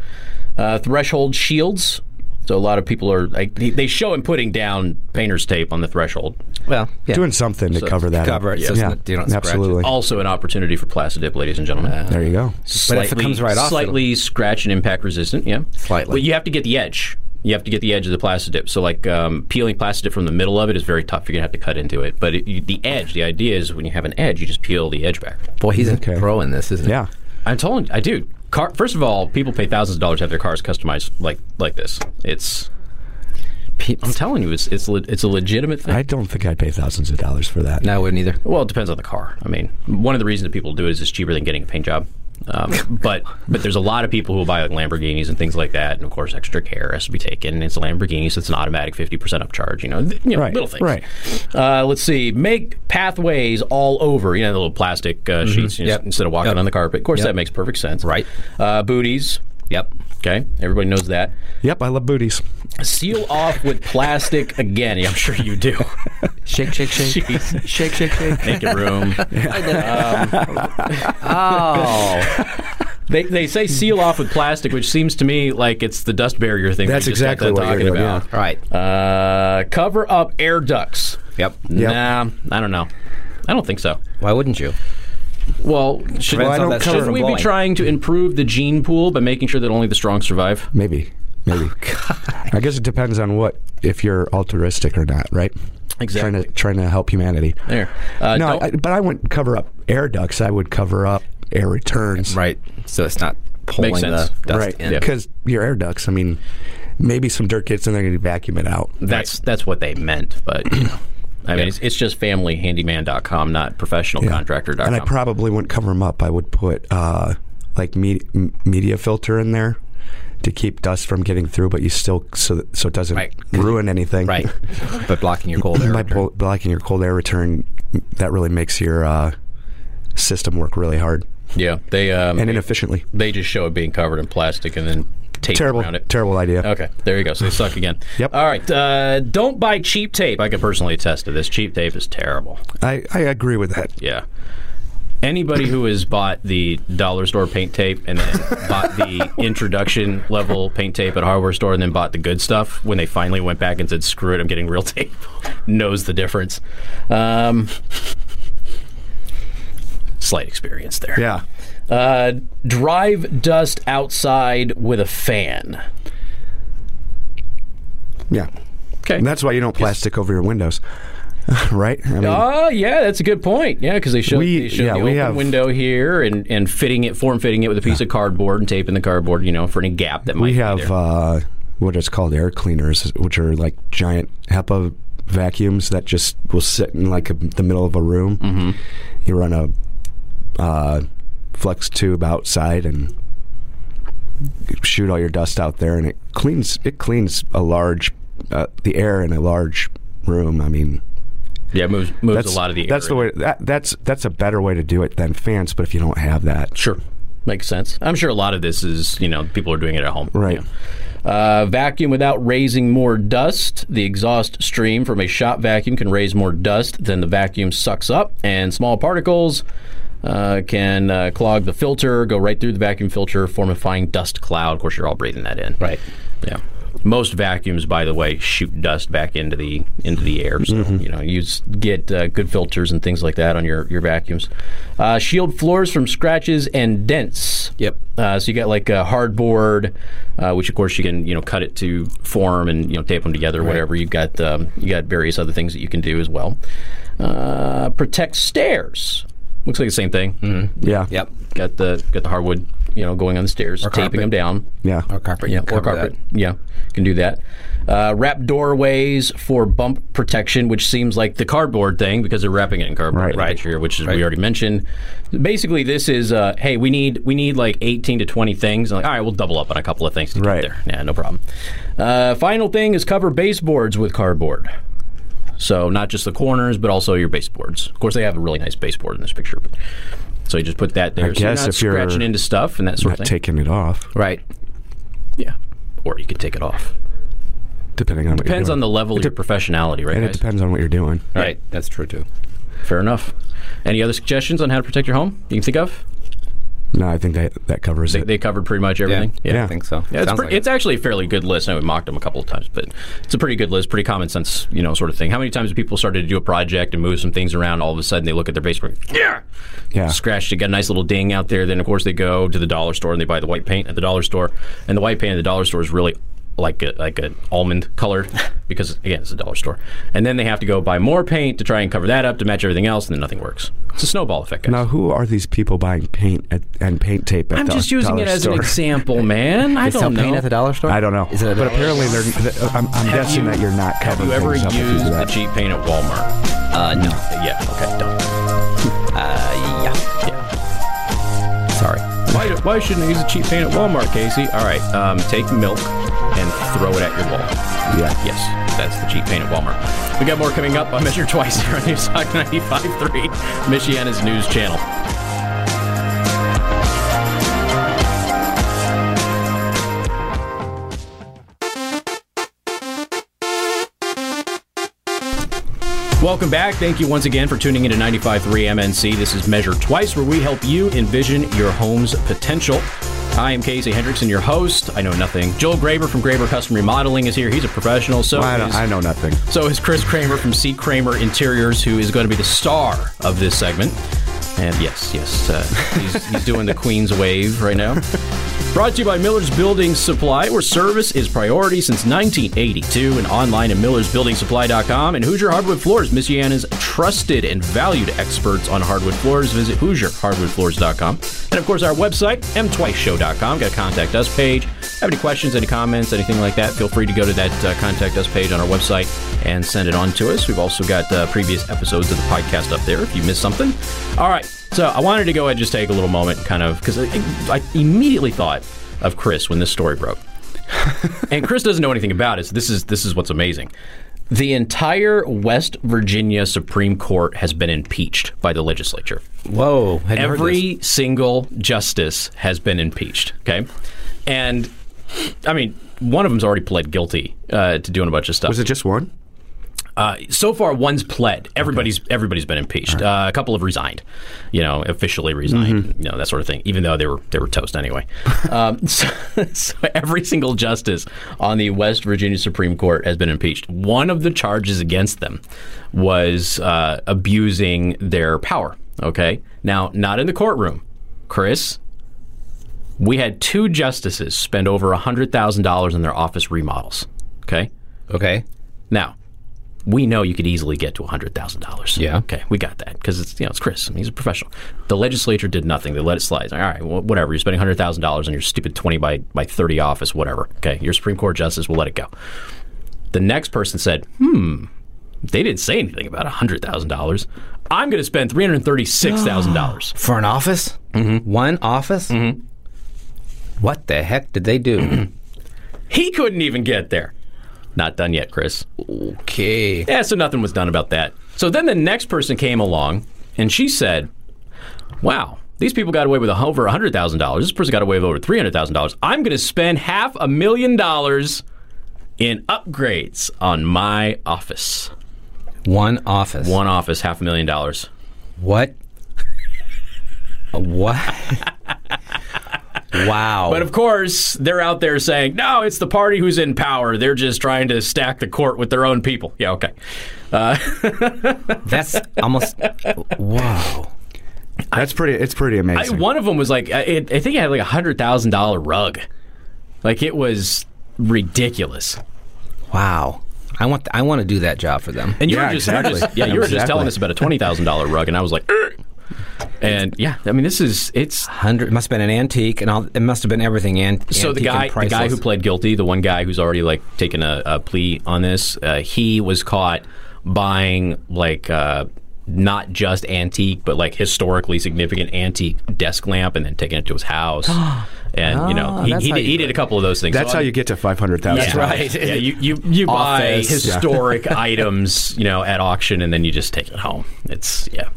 Speaker 2: Uh, threshold shields. So a lot of people are like they they show him putting down painter's tape on the threshold.
Speaker 4: Well, yeah.
Speaker 3: Doing something to cover that.
Speaker 4: cover
Speaker 3: up.
Speaker 4: it so
Speaker 3: Yeah.
Speaker 4: that you don't scratch it.
Speaker 3: absolutely.
Speaker 2: Also, an opportunity for plastic dip, ladies and gentlemen.
Speaker 3: There you go.
Speaker 2: slightly,
Speaker 4: if it comes right off,
Speaker 2: slightly scratch and impact resistant. Yeah,
Speaker 4: Slightly.
Speaker 2: But you have to get the edge. You have to get the edge of the plastic dip. So, like um, peeling plastic dip from the middle of it is very tough. You're gonna have to cut into it. But it, you, the edge, the idea is when you have an edge, you just peel the edge back.
Speaker 4: Boy, he's
Speaker 3: Okay.
Speaker 4: a pro in this, isn't he?
Speaker 3: Yeah.
Speaker 2: I'm telling you, I do. Car, first of all, people pay thousands of dollars to have their cars customized like like this. It's. I'm telling you, it's it's le- it's a legitimate thing.
Speaker 3: I don't think I'd pay thousands of dollars for that.
Speaker 4: No, I wouldn't either.
Speaker 2: Well, it depends on the car. I mean, one of the reasons that people do it is it's cheaper than getting a paint job. Um, but but there's a lot of people who will buy like Lamborghinis and things like that, and of course, extra care has to be taken. And it's a Lamborghini, so it's an automatic 50% upcharge. You know, th- you know
Speaker 3: Right,
Speaker 2: little things.
Speaker 3: right.
Speaker 2: Uh, let's see. Make pathways all over. You know, the little plastic uh, sheets you know,
Speaker 4: Yep.
Speaker 2: instead of walking
Speaker 4: Yep.
Speaker 2: on the carpet. Of course,
Speaker 4: Yep.
Speaker 2: that makes perfect sense.
Speaker 4: Right.
Speaker 2: Uh, booties.
Speaker 4: Yep.
Speaker 2: Okay, everybody knows that.
Speaker 3: Yep, I love booties.
Speaker 2: Seal off with plastic again. Yeah, I'm sure you do.
Speaker 4: Shake, shake, shake.
Speaker 2: Jeez.
Speaker 4: shake, shake, shake.
Speaker 2: Make it room.
Speaker 4: oh.
Speaker 2: They, they say seal off with plastic, which seems to me like it's the dust barrier thing.
Speaker 3: That's
Speaker 2: we just
Speaker 3: exactly
Speaker 2: done
Speaker 3: what you're
Speaker 2: talking
Speaker 3: doing,
Speaker 2: about.
Speaker 4: Right.
Speaker 2: Uh, cover up air ducts.
Speaker 4: Yep.
Speaker 3: Yep.
Speaker 2: Nah, I don't know. I don't think so.
Speaker 4: Why wouldn't you?
Speaker 2: Well, should,
Speaker 3: Well, I don't
Speaker 4: that
Speaker 3: cover-
Speaker 2: shouldn't we be
Speaker 4: blowing.
Speaker 2: trying to improve the gene pool by making sure that only the strong survive?
Speaker 3: Maybe. Maybe. I guess it depends on what if you're altruistic or not, right?
Speaker 2: Exactly.
Speaker 3: Trying to trying to help humanity.
Speaker 2: There. Uh,
Speaker 3: no,
Speaker 2: don't-
Speaker 3: I, but I wouldn't cover up air ducts. I would cover up air returns.
Speaker 4: Right. So it's not pulling
Speaker 2: Makes
Speaker 4: the dust
Speaker 3: Right.
Speaker 4: in.
Speaker 2: Yeah.
Speaker 3: Because your air ducts, I mean, maybe some dirt gets in there and you vacuum it out.
Speaker 2: that's that's what they meant, but you know. I mean, it's, it's just familyhandyman.com, not professionalcontractor.com.
Speaker 3: And I probably wouldn't cover them up. I would put uh, like me- m- media filter in there to keep dust from getting through, but you still so that, so it doesn't
Speaker 4: Right.
Speaker 3: ruin anything.
Speaker 4: Right. but blocking your cold air.
Speaker 3: By
Speaker 4: return.
Speaker 3: blo- blocking your cold air return, that really makes your uh, system work really hard
Speaker 2: yeah, they um,
Speaker 3: and inefficiently.
Speaker 2: they just show it being covered in plastic and then tape
Speaker 3: Terrible,
Speaker 2: around it.
Speaker 3: terrible idea.
Speaker 2: Okay, there you go. So they suck again.
Speaker 3: Yep.
Speaker 2: All right. Uh, don't buy cheap tape. I can personally attest to this. Cheap tape is terrible.
Speaker 3: I, I agree with that.
Speaker 2: Yeah. Anybody who has bought the dollar store paint tape and then bought the introduction level paint tape at a hardware store and then bought the good stuff when they finally went back and said, screw it, I'm getting real tape, knows the difference. Um, slight experience there.
Speaker 3: Yeah.
Speaker 2: Uh, drive dust outside with a fan.
Speaker 3: Yeah.
Speaker 2: Okay.
Speaker 3: And that's why you don't plastic over your windows. right? I mean,
Speaker 2: Oh, yeah, that's a good point. Yeah, because they showed,
Speaker 3: We-
Speaker 2: they showed
Speaker 3: yeah,
Speaker 2: the open
Speaker 3: have-
Speaker 2: window here and, and fitting it, form fitting it with a piece of cardboard and taping the cardboard, you know, for any gap that might
Speaker 3: we
Speaker 2: be
Speaker 3: have uh, what is called air cleaners, which are like giant HEPA vacuums that just will sit in like a, the middle of a room. Mm-hmm. You run a uh, flex tube outside and shoot all your dust out there, and it cleans. It cleans a large uh, the air in a large room. I mean,
Speaker 2: yeah, it moves, moves
Speaker 3: that's
Speaker 2: a lot of the air.
Speaker 3: that's the way. That, that's that's a better way to do it than fans. But if you don't have that,
Speaker 2: Sure. Makes sense. I'm sure a lot of this is, you know, people are doing it at home.
Speaker 3: Right.
Speaker 2: Uh, vacuum without raising more dust. The exhaust stream from a shop vacuum can raise more dust than the vacuum sucks up, and small particles uh, can uh, clog the filter, go right through the vacuum filter, form a fine dust cloud. Of course, you're all breathing that in.
Speaker 4: Right.
Speaker 2: Yeah. Most vacuums, by the way, shoot dust back into the into the air. So
Speaker 3: Mm-hmm.
Speaker 2: you know you get uh, good filters and things like that on your your vacuums. Uh, shield floors from scratches and dents.
Speaker 4: Yep.
Speaker 2: Uh, so you got like a hardboard, uh, which of course you can you know cut it to form and you know tape them together, whatever. You've got um, you got various other things that you can do as well. Uh, protect stairs. Looks like the same thing. Mm-hmm.
Speaker 3: yeah,
Speaker 4: Yep.
Speaker 2: Got the got the hardwood, you know, going on the stairs, taping
Speaker 4: carpet.
Speaker 2: them down.
Speaker 3: yeah,
Speaker 4: Or carpet.
Speaker 2: Yeah, or carpet.
Speaker 4: that.
Speaker 2: Yeah, can do that. Uh, wrap doorways for bump protection, which seems like the cardboard thing because they're wrapping it in cardboard.
Speaker 3: Right.
Speaker 2: in
Speaker 4: Right.
Speaker 2: picture, which is
Speaker 4: Right.
Speaker 2: we already mentioned. Basically, this is uh, hey, we need we need like eighteen to twenty things. Like, all right, we'll double up on a couple of things to
Speaker 3: Right.
Speaker 2: get there. Yeah, no problem. Uh, final thing is cover baseboards with cardboard. So not just the corners, but also your baseboards. Of course, they have a really nice baseboard in this picture. But, so you just put that there. so
Speaker 3: guess
Speaker 2: you're not
Speaker 3: if you're
Speaker 2: scratching into stuff and that sort
Speaker 3: not
Speaker 2: of thing.
Speaker 3: taking it off.
Speaker 2: right. Yeah. Or you could take it off.
Speaker 3: Depending on what
Speaker 2: Depends
Speaker 3: you're
Speaker 2: on the level of your professionality, right?
Speaker 3: and it depends on what you're doing.
Speaker 4: Right. That's true too.
Speaker 2: Fair enough. Any other suggestions on how to protect your home you can think of?
Speaker 3: No, I think that that covers
Speaker 2: They,
Speaker 3: it.
Speaker 2: they covered pretty much everything.
Speaker 3: Yeah.
Speaker 4: I think so.
Speaker 2: Yeah, it's, pre-
Speaker 4: like
Speaker 2: it's actually a fairly good list. I know we mocked them a couple of times, but it's a pretty good list, pretty common sense, you know, sort of thing. How many times have people started to do a project and move some things around? All of a sudden, they look at their basement, yeah,
Speaker 3: yeah,
Speaker 2: scratched. They got a nice little ding out there. Then, of course, they go to the dollar store and they buy the white paint at the dollar store, and the white paint at the dollar store is really like a, like an almond color because again, it's a dollar store. And then they have to go buy more paint to try and cover that up to match everything else, and then nothing works. It's a snowball effect. Guys.
Speaker 3: Now, who are these people buying paint at, and paint tape at
Speaker 2: I'm
Speaker 3: the
Speaker 2: just using it as
Speaker 3: store?
Speaker 2: an example, man. I don't know.
Speaker 4: paint at the dollar store.
Speaker 3: I don't know,
Speaker 4: Is it a
Speaker 3: but apparently they're. I'm, I'm guessing
Speaker 2: you-
Speaker 3: that you're not
Speaker 2: Have
Speaker 3: covering
Speaker 2: you ever
Speaker 3: things up if you do
Speaker 2: used the cheap paint at Walmart?
Speaker 4: Uh, no.
Speaker 2: Yeah. Okay. Don't.
Speaker 4: Uh, yeah.
Speaker 2: Yeah.
Speaker 4: Sorry.
Speaker 2: Why, why shouldn't I use the cheap paint at Walmart, Casey? All right. Um, take milk and throw it at your wall.
Speaker 3: Yeah.
Speaker 2: Yes, that's the cheap paint at Walmart. We got more coming up on Measure Twice here on News Talk 95.3, Michiana's news channel. Welcome back. Thank you once again for tuning in into 95.3 MNC. This is Measure Twice, where we help you envision your home's potential. I am Casey Hendrickson, your host. I know nothing. Joel Graber from Graber Custom Remodeling is here. He's a professional. So
Speaker 3: I, don't,
Speaker 2: is,
Speaker 3: I know nothing.
Speaker 2: so is Chris Kramer from C. Kramer Interiors, who is going to be the star of this segment. And yes, yes, uh, he's, he's doing the Queen's wave right now. Brought to you by Miller's Building Supply, where service is priority since 1982, and online at millersbuildingsupply.com. And Hoosier Hardwood Floors, Michiana's trusted and valued experts on hardwood floors. Visit HoosierHardwoodFloors.com. And of course, our website, mtwiceshow.com. Got a contact us page. Have any questions, any comments, anything like that, feel free to go to that uh, contact us page on our website and send it on to us. We've also got uh, previous episodes of the podcast up there if you missed something. All right. So I wanted to go ahead and just take a little moment, kind of, because I, I immediately thought of Chris when this story broke. and Chris doesn't know anything about it. So this is this is what's amazing. The entire West Virginia Supreme Court has been impeached by the legislature.
Speaker 4: Whoa. hadn't heard this.
Speaker 2: Every single justice has been impeached. Okay, and I mean, one of them's already pled guilty uh, to doing a bunch of stuff.
Speaker 3: Was it just one?
Speaker 2: Uh, so far, one's pled. Everybody's everybody's been impeached. Uh, a couple have resigned, you know, officially resigned, you know, that sort of thing. Even though they were they were toast anyway. um, so, so every single justice on the West Virginia Supreme Court has been impeached. One of the charges against them was uh, abusing their power. Okay, now not in the courtroom, Chris. We had two justices spend over hundred thousand dollars on their office remodels. Okay,
Speaker 4: Okay.
Speaker 2: now we know you could easily get to hundred thousand dollars.
Speaker 4: Yeah.
Speaker 2: Okay, we got that because it's you know it's Chris. and he's a professional. The legislature did nothing. They let it slide. All right, well, whatever. You're spending hundred thousand dollars on your stupid twenty by by thirty office, whatever. Okay, your Supreme Court justice will let it go. The next person said, "Hmm, they didn't say anything about hundred thousand dollars. I'm going to spend three hundred thirty-six thousand dollars."
Speaker 4: For an office? Mm-hmm. One office? Mm-hmm. What the heck did they do?
Speaker 2: He couldn't even get there. Not done yet, Chris.
Speaker 4: okay.
Speaker 2: Yeah, so nothing was done about that. So then the next person came along, and she said, "Wow, these people got away with over hundred thousand dollars. This person got away with over three hundred thousand dollars. I'm going to spend half a million dollars in upgrades on my office.
Speaker 4: One office.
Speaker 2: One office, half a million dollars.
Speaker 4: What? what? wow.
Speaker 2: But of course, they're out there saying, "No, it's the party who's in power. They're just trying to stack the court with their own people." Yeah, okay.
Speaker 4: That's almost. Wow.
Speaker 3: That's pretty. It's pretty
Speaker 2: I,
Speaker 3: amazing.
Speaker 2: one of them was like, I, it, I think it had like a hundred thousand dollar rug. Like it was ridiculous.
Speaker 4: Wow. I want I want to do that job for them.
Speaker 2: And you
Speaker 3: Yeah,
Speaker 2: were just,
Speaker 3: exactly.
Speaker 2: just- yeah, you were just telling us about a twenty thousand dollar rug, and I was like, "Er." And yeah, I mean, this is it's.
Speaker 4: Hundred it must have been an antique, and all, it must have been everything. An,
Speaker 2: So the guy,
Speaker 4: and
Speaker 2: the guy who
Speaker 4: priceless.
Speaker 2: pled guilty, the one guy who's already like taken a, a plea on this, uh, he was caught buying like uh, not just antique, but like historically significant antique desk lamp, and then taking it to his house. and you know,
Speaker 4: Ah,
Speaker 2: he, he, did,
Speaker 4: you
Speaker 2: he did a couple of those things.
Speaker 3: That's
Speaker 2: So
Speaker 3: how
Speaker 2: I-
Speaker 3: you get to five hundred thousand.
Speaker 2: That's right. Yeah, you you, you buy
Speaker 4: Office. Yeah.
Speaker 2: historic items, you know, at auction, and then you just take it home. It's yeah,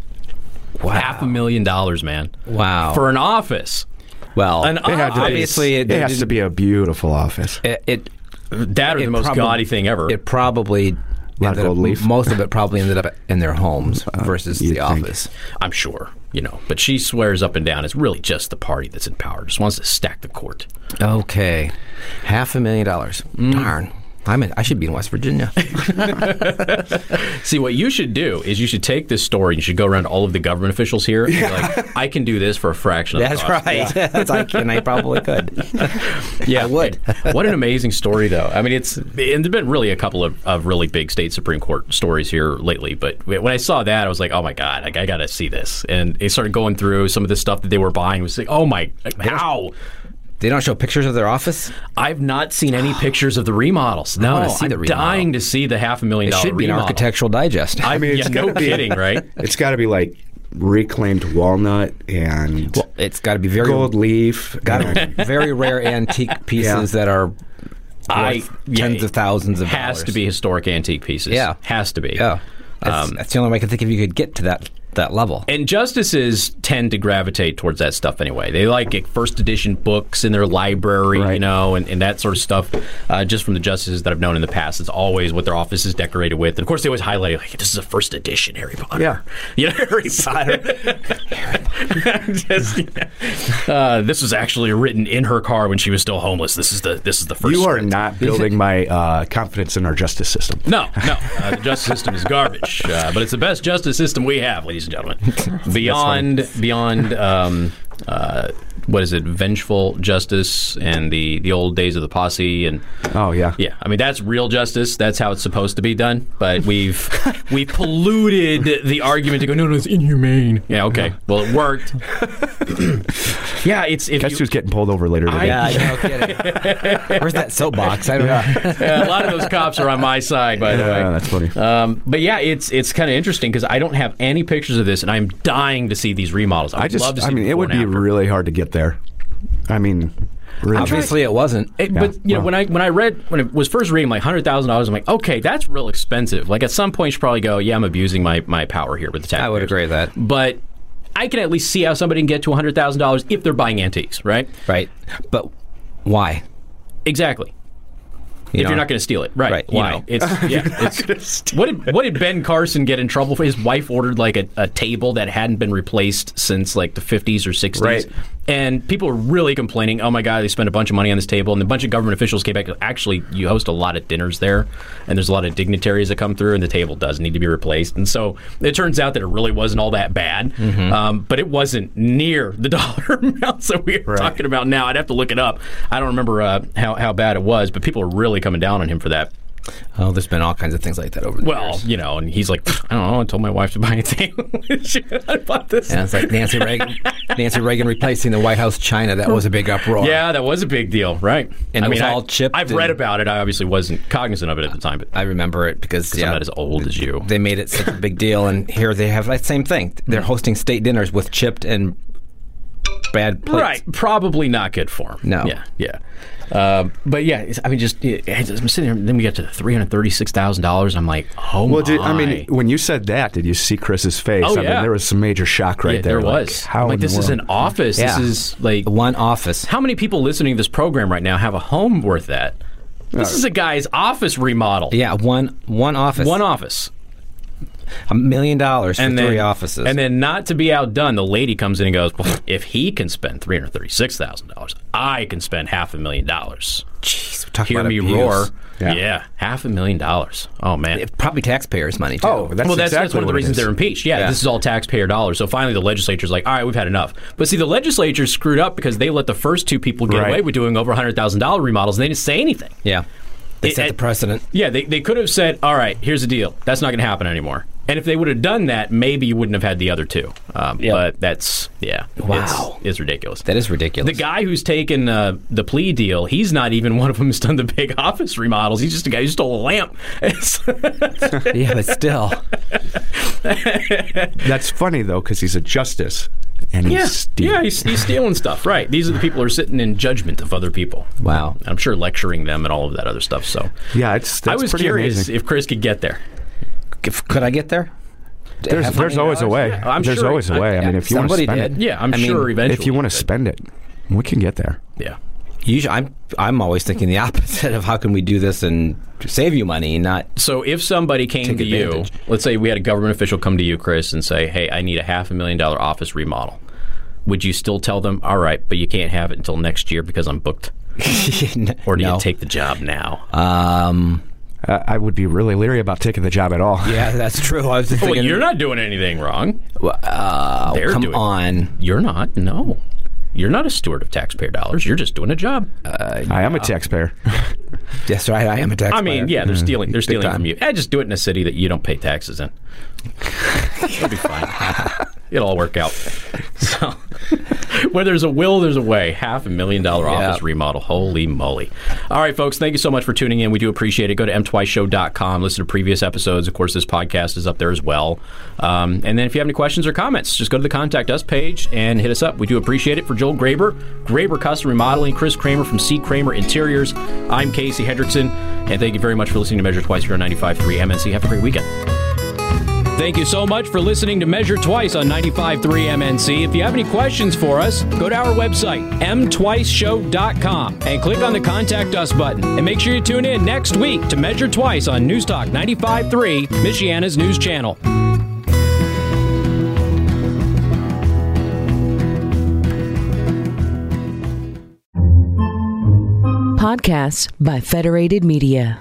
Speaker 2: half a million dollars, man.
Speaker 4: Wow.
Speaker 2: for an office.
Speaker 4: well,
Speaker 2: An
Speaker 3: It had to be-
Speaker 4: obviously it,
Speaker 3: it has to be a beautiful office.
Speaker 4: it, it
Speaker 2: That or the most
Speaker 4: probab-
Speaker 2: gaudy thing ever.
Speaker 4: It probably ended up-
Speaker 3: leaf.
Speaker 4: Most of it probably ended up in their homes uh, versus
Speaker 3: you'd
Speaker 4: the
Speaker 3: think.
Speaker 4: office.
Speaker 2: I'm sure, you know. But she swears up and down it's really just the party that's in power. Just wants to stack the court.
Speaker 4: Okay, half a million dollars. Mm. Darn, I'm in, I should be in West Virginia.
Speaker 2: See, what you should do is you should take this story and you should go around to all of the government officials here and be like, I can do this for a fraction of the
Speaker 4: That's
Speaker 2: cost.
Speaker 4: right. That's I can. I probably could.
Speaker 2: Yeah,
Speaker 4: I would.
Speaker 2: what an amazing story, though. I mean, it's and there've been really a couple of, of really big state Supreme Court stories here lately. But when I saw that, I was like, oh my god, like, I got to see this. And it started going through some of the stuff that they were buying. It was like, oh my, how?
Speaker 4: They don't show pictures of their office.
Speaker 2: I've not seen any pictures of the remodels. No,
Speaker 4: wanna see
Speaker 2: I'm
Speaker 4: the remodel.
Speaker 2: dying to see the half a million
Speaker 4: It
Speaker 2: dollar
Speaker 4: should be an. Architectural Digest.
Speaker 2: I mean, yeah, no
Speaker 3: be-
Speaker 2: kidding, right?
Speaker 3: It's got to be like reclaimed walnut and
Speaker 4: Well, it's got to be very
Speaker 3: gold leaf.
Speaker 4: got
Speaker 3: and-
Speaker 4: very rare antique pieces that are
Speaker 2: I
Speaker 4: worth
Speaker 2: yeah,
Speaker 4: tens of thousands of
Speaker 2: has
Speaker 4: dollars.
Speaker 2: to be historic antique pieces.
Speaker 4: Yeah.
Speaker 2: has to be.
Speaker 4: Yeah, that's,
Speaker 2: Um,
Speaker 4: that's the only way I can think of you could get to that that level.
Speaker 2: And justices tend to gravitate towards that stuff anyway. They like first edition books in their library, you know, and, and that sort of stuff. Uh, just from the justices that I've known in the past, it's always what their office is decorated with. And of course, they always highlight like this is a first edition Harry Potter.
Speaker 3: Yeah.
Speaker 2: you know, Harry Potter. Just, yeah. uh, this was actually written in her car when she was still homeless. This is the this is the first.
Speaker 3: you are
Speaker 2: script.
Speaker 3: not building my uh, confidence in our justice system.
Speaker 2: No, no. Uh, the justice system is garbage, uh, but it's the best justice system we have, ladies and gentlemen. Beyond, beyond, um, uh, what is it? Vengeful justice and the the old days of the posse and.
Speaker 3: Oh yeah.
Speaker 2: Yeah, I mean that's real justice. That's how it's supposed to be done. But we've we polluted the argument to go. No, no, it's inhumane. Yeah, okay. Well, it worked. yeah, it's if
Speaker 3: Guess
Speaker 2: you,
Speaker 3: who's getting pulled over later today?
Speaker 2: I-
Speaker 4: Yeah, no kidding. Where's that soapbox? I don't know.
Speaker 2: Yeah, a lot of those cops are on my side, by the way.
Speaker 3: Yeah, that's funny.
Speaker 2: Um, but yeah, it's it's kind of interesting because I don't have any pictures of this, and I'm dying to see these remodels. I,
Speaker 3: I just,
Speaker 2: love to see
Speaker 3: I mean, it would be
Speaker 2: after.
Speaker 3: really hard to get there. I mean, really.
Speaker 4: Obviously, it wasn't.
Speaker 2: It- But you know, when I when I read when it was first reading like hundred thousand dollars, I'm like, okay, that's real expensive. Like at some point, you should probably go, yeah, I'm abusing my my power here with the tax.
Speaker 4: I would agree with that.
Speaker 2: But I can at least see how somebody can get to hundred thousand dollars if they're buying antiques, right?
Speaker 4: Right, but why?
Speaker 2: Exactly.
Speaker 4: You
Speaker 2: if
Speaker 4: know?
Speaker 2: you're not going to steal it, right?
Speaker 4: Right,
Speaker 2: You
Speaker 4: why?
Speaker 2: know, it's yeah. It's, what did what did Ben Carson get in trouble for? His wife ordered like a, a table that hadn't been replaced since like the 50s or 60s,
Speaker 3: Right.
Speaker 2: And people were really complaining. Oh my God, they spent a bunch of money on this table, and a bunch of government officials came back. Actually, you host a lot of dinners there, and there's a lot of dignitaries that come through, and the table does need to be replaced. And so it turns out that it really wasn't all that bad,
Speaker 3: Mm-hmm.
Speaker 2: um, but it wasn't near the dollar amounts that we're
Speaker 3: Right.
Speaker 2: talking about now. I'd have to look it up. I don't remember uh, how how bad it was, but people are really coming down on him for that.
Speaker 4: Oh, there's been all kinds of things like that over the
Speaker 2: Well,
Speaker 4: years.
Speaker 2: you know, and he's like, I don't know. I told my wife to buy anything. I bought this.
Speaker 4: Yeah, it's like Nancy Reagan, Nancy Reagan replacing the White House china. That was a big uproar.
Speaker 2: Yeah, that was a big deal, right?
Speaker 4: And
Speaker 2: I
Speaker 4: it was
Speaker 2: mean,
Speaker 4: all
Speaker 2: I,
Speaker 4: chipped
Speaker 2: I've read about it. I obviously wasn't cognizant of it at the time, but
Speaker 4: I remember it because
Speaker 2: I'm
Speaker 4: yeah,
Speaker 2: not as old as you.
Speaker 4: they made it such a big deal, and here they have that same thing. They're hmm. hosting state dinners with chipped and bad plates.
Speaker 2: Right, probably not good for him.
Speaker 4: No.
Speaker 2: Yeah, yeah. Uh, but yeah, it's- I mean, just yeah, I'm sitting here. Then we get to three hundred thirty-six thousand dollars. I'm like, oh
Speaker 3: Well,
Speaker 2: my.
Speaker 3: did, I mean, when you said that, did you see Chris's face?
Speaker 2: Oh,
Speaker 3: I
Speaker 2: yeah.
Speaker 3: mean, there was some major shock right
Speaker 2: yeah,
Speaker 3: there.
Speaker 2: there
Speaker 3: like,
Speaker 2: was.
Speaker 3: How
Speaker 2: I'm like
Speaker 3: in the
Speaker 2: this is an office.
Speaker 4: Yeah.
Speaker 2: This is like
Speaker 4: One office.
Speaker 2: how many people listening to this program right now have a home worth that? This is a guy's office remodel.
Speaker 4: Yeah, one one office.
Speaker 2: One office.
Speaker 4: A million dollars for
Speaker 2: and
Speaker 4: three offices.
Speaker 2: And then, not to be outdone, the lady comes in and goes, well, "If he can spend three hundred thirty-six thousand dollars, I can spend half a million dollars."
Speaker 4: Jeez, we're talking
Speaker 2: Hear
Speaker 4: about
Speaker 2: me
Speaker 4: abuse.
Speaker 2: roar!
Speaker 3: Yeah.
Speaker 2: Yeah. half a million dollars. Oh man.
Speaker 4: It- Probably taxpayers' money too.
Speaker 3: Oh, that's
Speaker 2: well, that's, that's
Speaker 3: exactly
Speaker 2: one of the reasons
Speaker 3: is.
Speaker 2: they're impeached. Yeah,
Speaker 4: Yeah.
Speaker 2: this is all taxpayer dollars. So finally, the legislature's like, all right, we've had enough. But see, the legislature screwed up because they let the first two people get
Speaker 3: Right.
Speaker 2: away with doing over hundred thousand dollar remodels, and they didn't say anything.
Speaker 4: yeah, they
Speaker 2: It-
Speaker 4: set the precedent.
Speaker 2: Yeah, they, they could have said, all right, here's the deal. That's not going to happen anymore. And if they would have done that, maybe you wouldn't have had the other two. Um,
Speaker 4: Yep.
Speaker 2: But that's, yeah.
Speaker 4: Wow.
Speaker 2: It's, it's ridiculous.
Speaker 4: That is ridiculous.
Speaker 2: the guy who's taken uh, the plea deal, he's not even one of them who's done the big office remodels. He's just a guy who stole a lamp.
Speaker 4: Yeah, but still,
Speaker 3: That's funny though, because he's a justice, and he's
Speaker 2: yeah,
Speaker 3: stealing.
Speaker 2: yeah, he's, he's stealing stuff. Right. These are the people who are sitting in judgment of other people.
Speaker 4: wow.
Speaker 2: I'm sure lecturing them and all of that other stuff. So
Speaker 3: yeah. It's that's
Speaker 2: I was
Speaker 3: pretty
Speaker 2: curious
Speaker 3: amazing.
Speaker 2: if Chris could get there.
Speaker 4: If- Could I get there?
Speaker 3: There's,
Speaker 4: Have
Speaker 3: there's
Speaker 4: money
Speaker 3: always a way.
Speaker 2: Yeah, I'm
Speaker 3: there's
Speaker 2: sure-
Speaker 3: always a way. I,
Speaker 2: yeah,
Speaker 3: mean, if you want to spend
Speaker 4: did.
Speaker 3: it,
Speaker 2: Yeah, I'm
Speaker 4: I mean,
Speaker 2: sure eventually.
Speaker 3: if you want to spend it, we can get there.
Speaker 2: Yeah.
Speaker 4: Usually, I'm I'm always thinking the opposite of how can we do this and save you money, not
Speaker 2: So if somebody came
Speaker 4: Take
Speaker 2: to you, let's say we had a government official come to you, Chris, and say, "Hey, I need a half a million dollar office remodel." Would you still tell them, "All right, but you can't have it until next year because I'm booked," or do
Speaker 4: no.
Speaker 2: you take the job now?
Speaker 4: Um,
Speaker 3: Uh, I would be really leery about taking the job at all.
Speaker 4: yeah, that's true. I was just
Speaker 2: well,
Speaker 4: thinking.
Speaker 2: you're not doing anything wrong.
Speaker 4: Uh,
Speaker 2: They're
Speaker 4: come
Speaker 2: doing-
Speaker 4: on.
Speaker 2: You're not. No, you're not a steward of taxpayer dollars. You're just doing a job.
Speaker 3: I am a taxpayer.
Speaker 4: That's right. I am a taxpayer.
Speaker 2: I mean, yeah, they're stealing. They're stealing
Speaker 4: time.
Speaker 2: from you. Eh, just do it in a city that you don't pay taxes in. It'll be fine. It'll all work out. So, where there's a will, there's a way. Half a million dollar
Speaker 4: Yeah.
Speaker 2: office remodel. Holy moly! All right, folks. Thank you so much for tuning in. We do appreciate it. Go to m2show.com. Listen to previous episodes. Of course, this podcast is up there as well. Um, and then, if you have any questions or comments, just go to the contact us page and hit us up. We do appreciate it. For Joel Graber, Graber Custom Remodeling, Chris Kramer from C Kramer Interiors. I'm Casey Hendrickson, and thank you very much for listening to Measure Twice here on 95.3 MNC. Have a great weekend. Thank you so much for listening to Measure Twice on 95.3 MNC. If you have any questions for us, go to our website, mtwiceshow.com, and click on the Contact Us button. And make sure you tune in next week to Measure Twice on News Talk 95.3, Michiana's news channel.
Speaker 5: Podcasts by Federated Media.